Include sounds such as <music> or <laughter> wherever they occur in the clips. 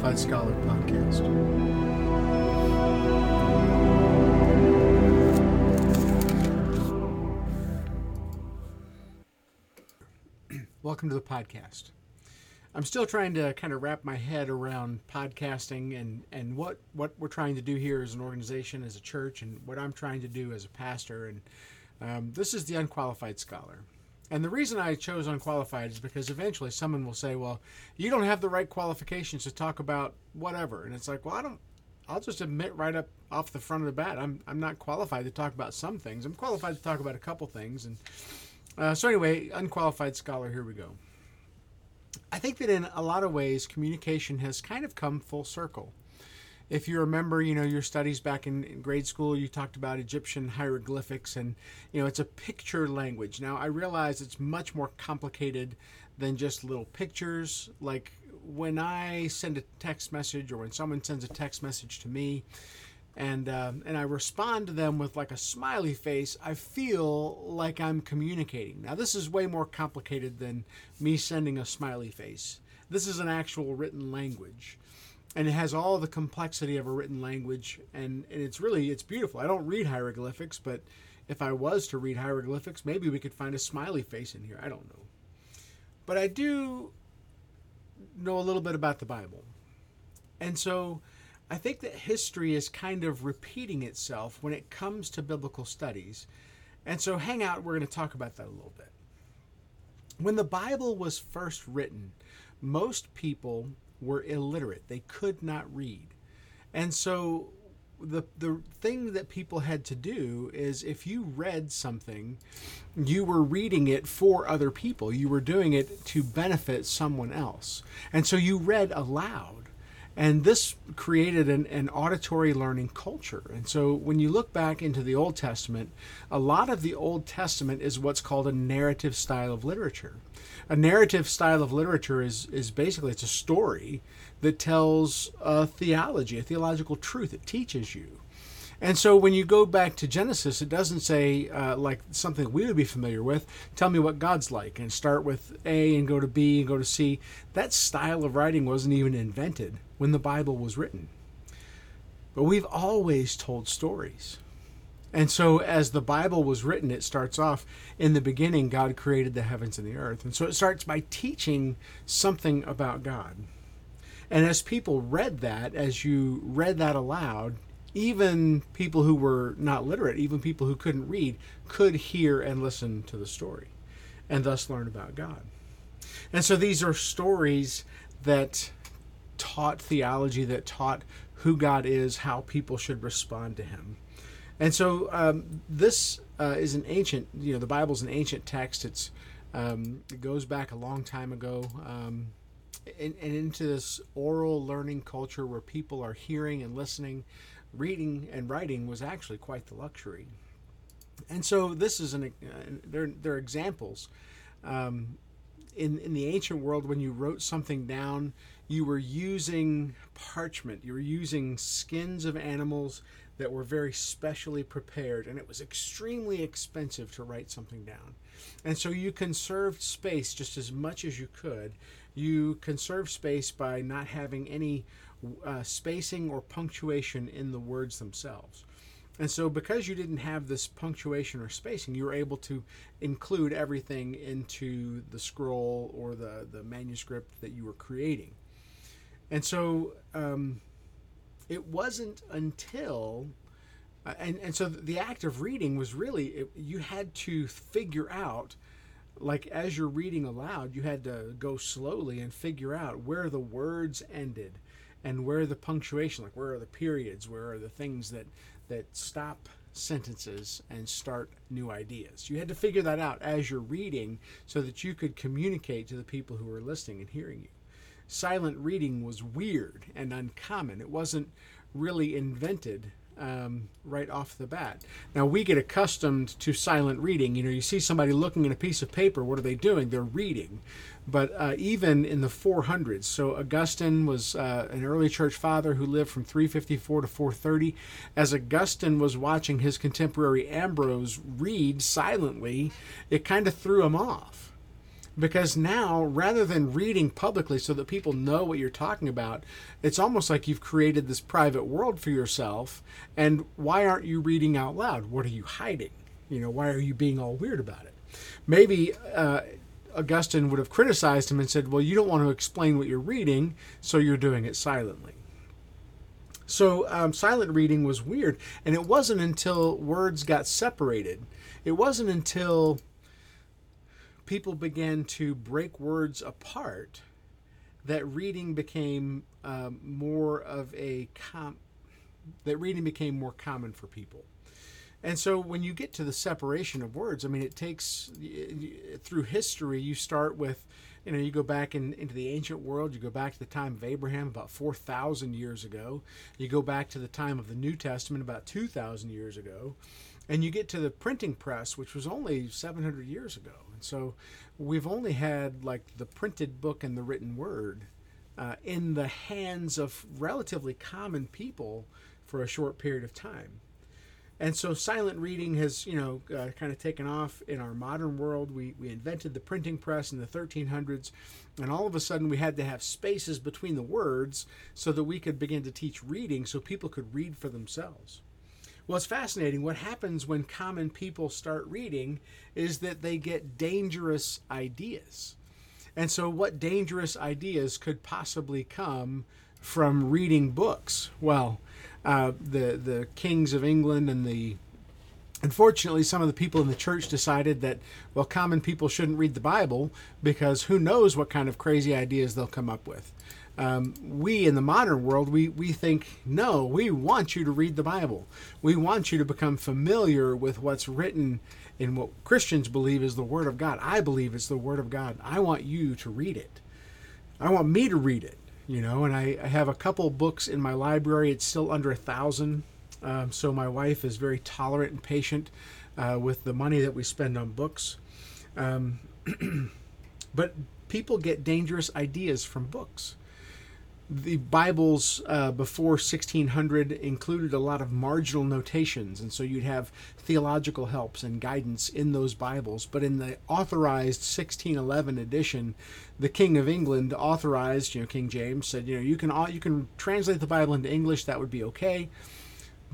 Unqualified Scholar Podcast. <clears throat> Welcome to the podcast. I'm still trying to kind of wrap my head around podcasting and, and what, what we're trying to do here as an organization, as a church, and what I'm trying to do as a pastor. And um, this is the Unqualified Scholar. And the reason I chose unqualified is because eventually someone will say, "Well, you don't have the right qualifications to talk about whatever." And it's like, "Well, I don't I'll just admit right up off the front of the bat, I'm I'm not qualified to talk about some things. I'm qualified to talk about a couple things." And uh, so anyway, unqualified scholar, here we go. I think that in a lot of ways, communication has kind of come full circle if you remember, you know, your studies back in, in, grade school, you talked about Egyptian hieroglyphics, and you know, it's a picture language. Now, I realize it's much more complicated than just little pictures. Like when I send a text message, or when someone sends a text message to me, and uh, and I respond to them with like a smiley face, I feel like I'm communicating. Now, this is way more complicated than me sending a smiley face. This is an actual written language and it has all the complexity of a written language and, and it's really it's beautiful. I don't read hieroglyphics but if i was to read hieroglyphics maybe we could find a smiley face in here. I don't know. But i do know a little bit about the bible. And so i think that history is kind of repeating itself when it comes to biblical studies. And so hang out we're going to talk about that a little bit. When the bible was first written most people were illiterate. They could not read. And so the the thing that people had to do is if you read something, you were reading it for other people. You were doing it to benefit someone else. And so you read aloud. And this created an, an auditory learning culture. And so when you look back into the Old Testament, a lot of the Old Testament is what's called a narrative style of literature a narrative style of literature is is basically it's a story that tells a theology, a theological truth. It teaches you. And so when you go back to Genesis, it doesn't say uh, like something we would be familiar with. Tell me what God's like, and start with A and go to B and go to C. That style of writing wasn't even invented when the Bible was written. But we've always told stories. And so, as the Bible was written, it starts off in the beginning, God created the heavens and the earth. And so, it starts by teaching something about God. And as people read that, as you read that aloud, even people who were not literate, even people who couldn't read, could hear and listen to the story and thus learn about God. And so, these are stories that taught theology, that taught who God is, how people should respond to Him. And so um, this uh, is an ancient, you know, the Bible's an ancient text. It's um, it goes back a long time ago, um, and, and, into this oral learning culture where people are hearing and listening, reading and writing was actually quite the luxury. And so this is an uh, there are examples. Um, in, in the ancient world, when you wrote something down, you were using parchment. You were using skins of animals that were very specially prepared, and it was extremely expensive to write something down. And so you conserved space just as much as you could. You conserved space by not having any uh, spacing or punctuation in the words themselves. And so, because you didn't have this punctuation or spacing, you were able to include everything into the scroll or the, the manuscript that you were creating. And so, um, it wasn't until uh, and and so the act of reading was really it, you had to figure out like as you're reading aloud you had to go slowly and figure out where the words ended and where the punctuation like where are the periods where are the things that that stop sentences and start new ideas you had to figure that out as you're reading so that you could communicate to the people who were listening and hearing you silent reading was weird and uncommon. It wasn't really invented um, right off the bat. Now we get accustomed to silent reading. You know, you see somebody looking at a piece of paper. What are they doing? They're reading. But uh, even in the 400s, so Augustine was uh, an early church father who lived from 354 to 430. As Augustine was watching his contemporary Ambrose read silently, it kind of threw him off. Because now rather than reading publicly so that people know what you're talking about it's almost like you've created this private world for yourself and why aren't you reading out loud? What are you hiding? You know why are you being all weird about it? Maybe uh, augustine would have criticized him and said well you don't want to explain what you're reading so you're doing it silently so um, silent reading was weird and it wasn't until words got separated it wasn't until people began to break words apart, that reading became um, more of a that reading became more common for people. And so when you get to the separation of words, I mean, it takes through history. You start with, you know, you go back in, into the ancient world. You go back to the time of Abraham, about four thousand years ago. You go back to the time of the New Testament, about two thousand years ago, and you get to the printing press, which was only seven hundred years ago. And so we've only had like the printed book and the written word uh, in the hands of relatively common people for a short period of time. And so silent reading has, you know, uh, kind of taken off in our modern world. We, we invented the printing press in the 1300s, and all of a sudden we had to have spaces between the words so that we could begin to teach reading so people could read for themselves. Well, it's fascinating. What happens when common people start reading is that they get dangerous ideas. And so, what dangerous ideas could possibly come from reading books? Well, uh, the the kings of England and the unfortunately some of the people in the church decided that well common people shouldn't read the bible because who knows what kind of crazy ideas they'll come up with um, we in the modern world, we, we think, no, we want you to read the Bible. We want you to become familiar with what's written in what Christians believe is the Word of God. I believe it's the Word of God. I want you to read it. I want me to read it, you know, and I, I have a couple books in my library. It's still under a thousand. Um, so my wife is very tolerant and patient uh, with the money that we spend on books. Um, <clears throat> but people get dangerous ideas from books the Bibles uh, before 1600 included a lot of marginal notations, and so you'd have theological helps and guidance in those Bibles. But in the authorized 1611 edition, the King of England authorized, you know, King James said, you know, you can you can translate the Bible into English, that would be okay,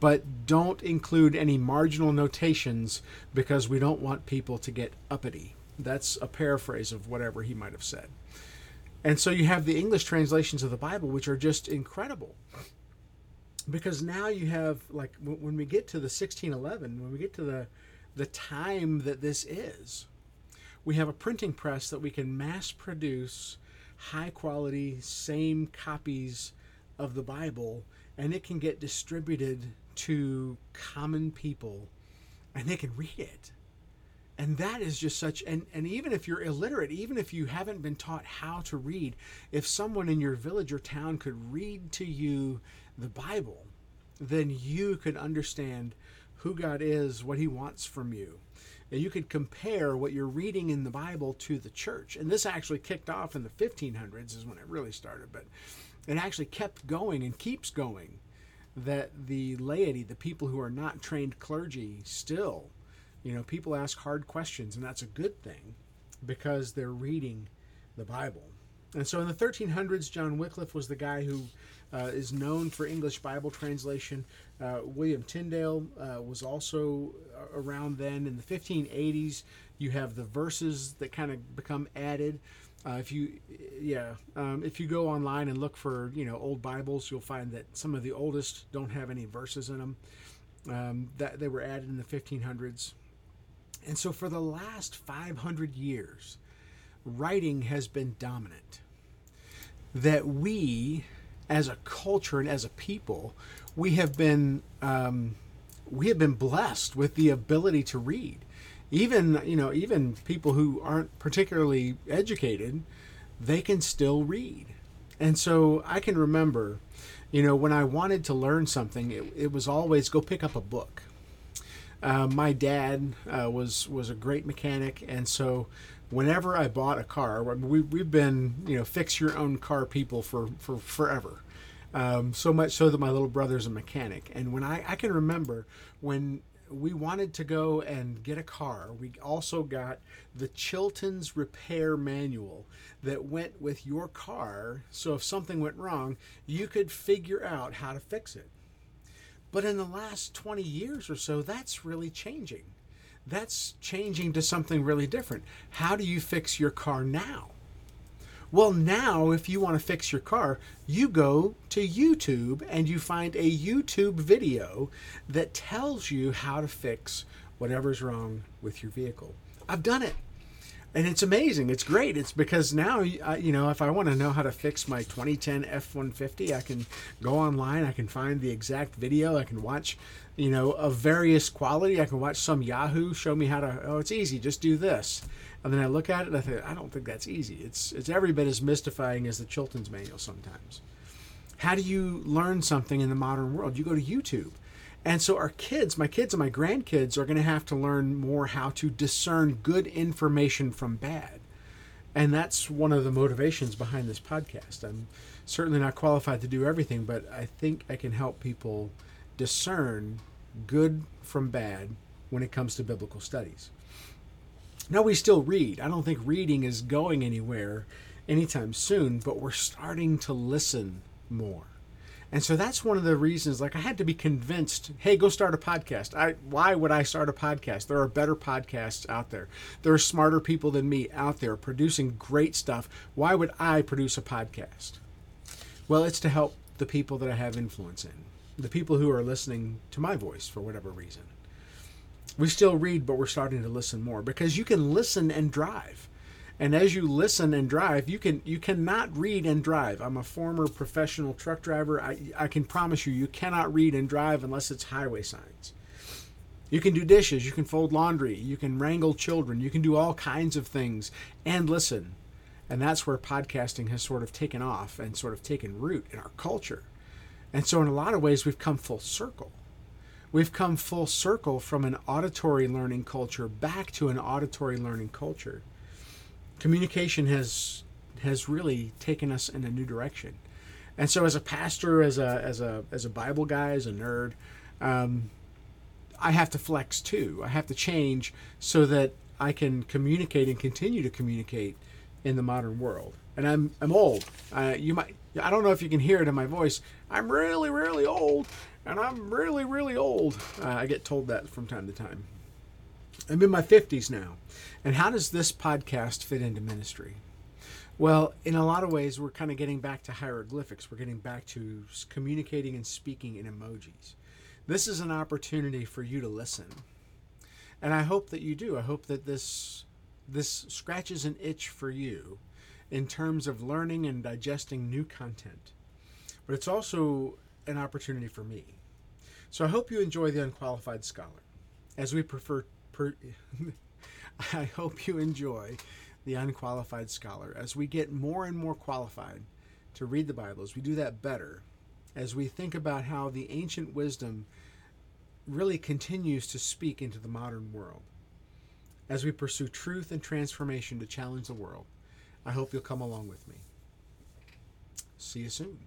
but don't include any marginal notations because we don't want people to get uppity. That's a paraphrase of whatever he might have said. And so you have the English translations of the Bible, which are just incredible. Because now you have, like, when we get to the 1611, when we get to the, the time that this is, we have a printing press that we can mass produce high quality, same copies of the Bible, and it can get distributed to common people and they can read it and that is just such and and even if you're illiterate even if you haven't been taught how to read if someone in your village or town could read to you the bible then you could understand who god is what he wants from you. And you could compare what you're reading in the bible to the church. And this actually kicked off in the 1500s is when it really started but it actually kept going and keeps going that the laity the people who are not trained clergy still you know, people ask hard questions, and that's a good thing because they're reading the Bible. And so in the 1300s, John Wycliffe was the guy who uh, is known for English Bible translation. Uh, William Tyndale uh, was also uh, around then. In the 1580s, you have the verses that kind of become added. Uh, if you, yeah, um, if you go online and look for you know old Bibles, you'll find that some of the oldest don't have any verses in them. Um, that they were added in the 1500s. And so for the last 500 years, writing has been dominant. That we, as a culture and as a people, we have been um, we have been blessed with the ability to read. Even you know even people who aren't particularly educated, they can still read. And so I can remember, you know, when I wanted to learn something, it, it was always go pick up a book uh, my dad uh, was was a great mechanic, and so whenever I bought a car, we, we've been you know fix your own car people for for forever. Um, so much so that my little brother's a mechanic, and when I I can remember when we wanted to go and get a car. We also got the Chilton's repair manual that went with your car. So if something went wrong, you could figure out how to fix it. But in the last 20 years or so, that's really changing. That's changing to something really different. How do you fix your car now? Well, now, if you want to fix your car, you go to YouTube and you find a YouTube video that tells you how to fix whatever's wrong with your vehicle. I've done it. And it's amazing. It's great. It's because now, you know, if I want to know how to fix my 2010 F 150, I can go online. I can find the exact video. I can watch, you know, of various quality. I can watch some Yahoo show me how to, oh, it's easy. Just do this. And then I look at it and I think, I don't think that's easy. It's, it's every bit as mystifying as the Chilton's manual sometimes. How do you learn something in the modern world? You go to YouTube. And so our kids, my kids and my grandkids, are going to have to learn more how to discern good information from bad. And that's one of the motivations behind this podcast. I'm certainly not qualified to do everything, but I think I can help people discern good from bad when it comes to biblical studies. Now we still read. I don't think reading is going anywhere anytime soon, but we're starting to listen more. And so that's one of the reasons like I had to be convinced, hey, go start a podcast. I why would I start a podcast? There are better podcasts out there. There are smarter people than me out there producing great stuff. Why would I produce a podcast? Well, it's to help the people that I have influence in. The people who are listening to my voice for whatever reason we still read, but we're starting to listen more because you can listen and drive. And as you listen and drive, you can you cannot read and drive. I'm a former professional truck driver. I, I can promise you, you cannot read and drive unless it's highway signs. You can do dishes, you can fold laundry, you can wrangle children, you can do all kinds of things and listen. And that's where podcasting has sort of taken off and sort of taken root in our culture. And so, in a lot of ways, we've come full circle we've come full circle from an auditory learning culture back to an auditory learning culture. Communication has has really taken us in a new direction. And so as a pastor, as a as a as a Bible guy, as a nerd, um, I have to flex too. I have to change so that I can communicate and continue to communicate in the modern world. And I'm I'm old. Uh, you might I don't know if you can hear it in my voice. I'm really really old, and I'm really, really old. Uh, I get told that from time to time. I'm in my 50s now. And how does this podcast fit into ministry? Well, in a lot of ways, we're kind of getting back to hieroglyphics. We're getting back to communicating and speaking in emojis. This is an opportunity for you to listen. And I hope that you do. I hope that this this scratches an itch for you in terms of learning and digesting new content. But it's also an opportunity for me. So I hope you enjoy the unqualified scholar. As we prefer, per, <laughs> I hope you enjoy the unqualified scholar as we get more and more qualified to read the Bible, as we do that better, as we think about how the ancient wisdom really continues to speak into the modern world, as we pursue truth and transformation to challenge the world. I hope you'll come along with me. See you soon.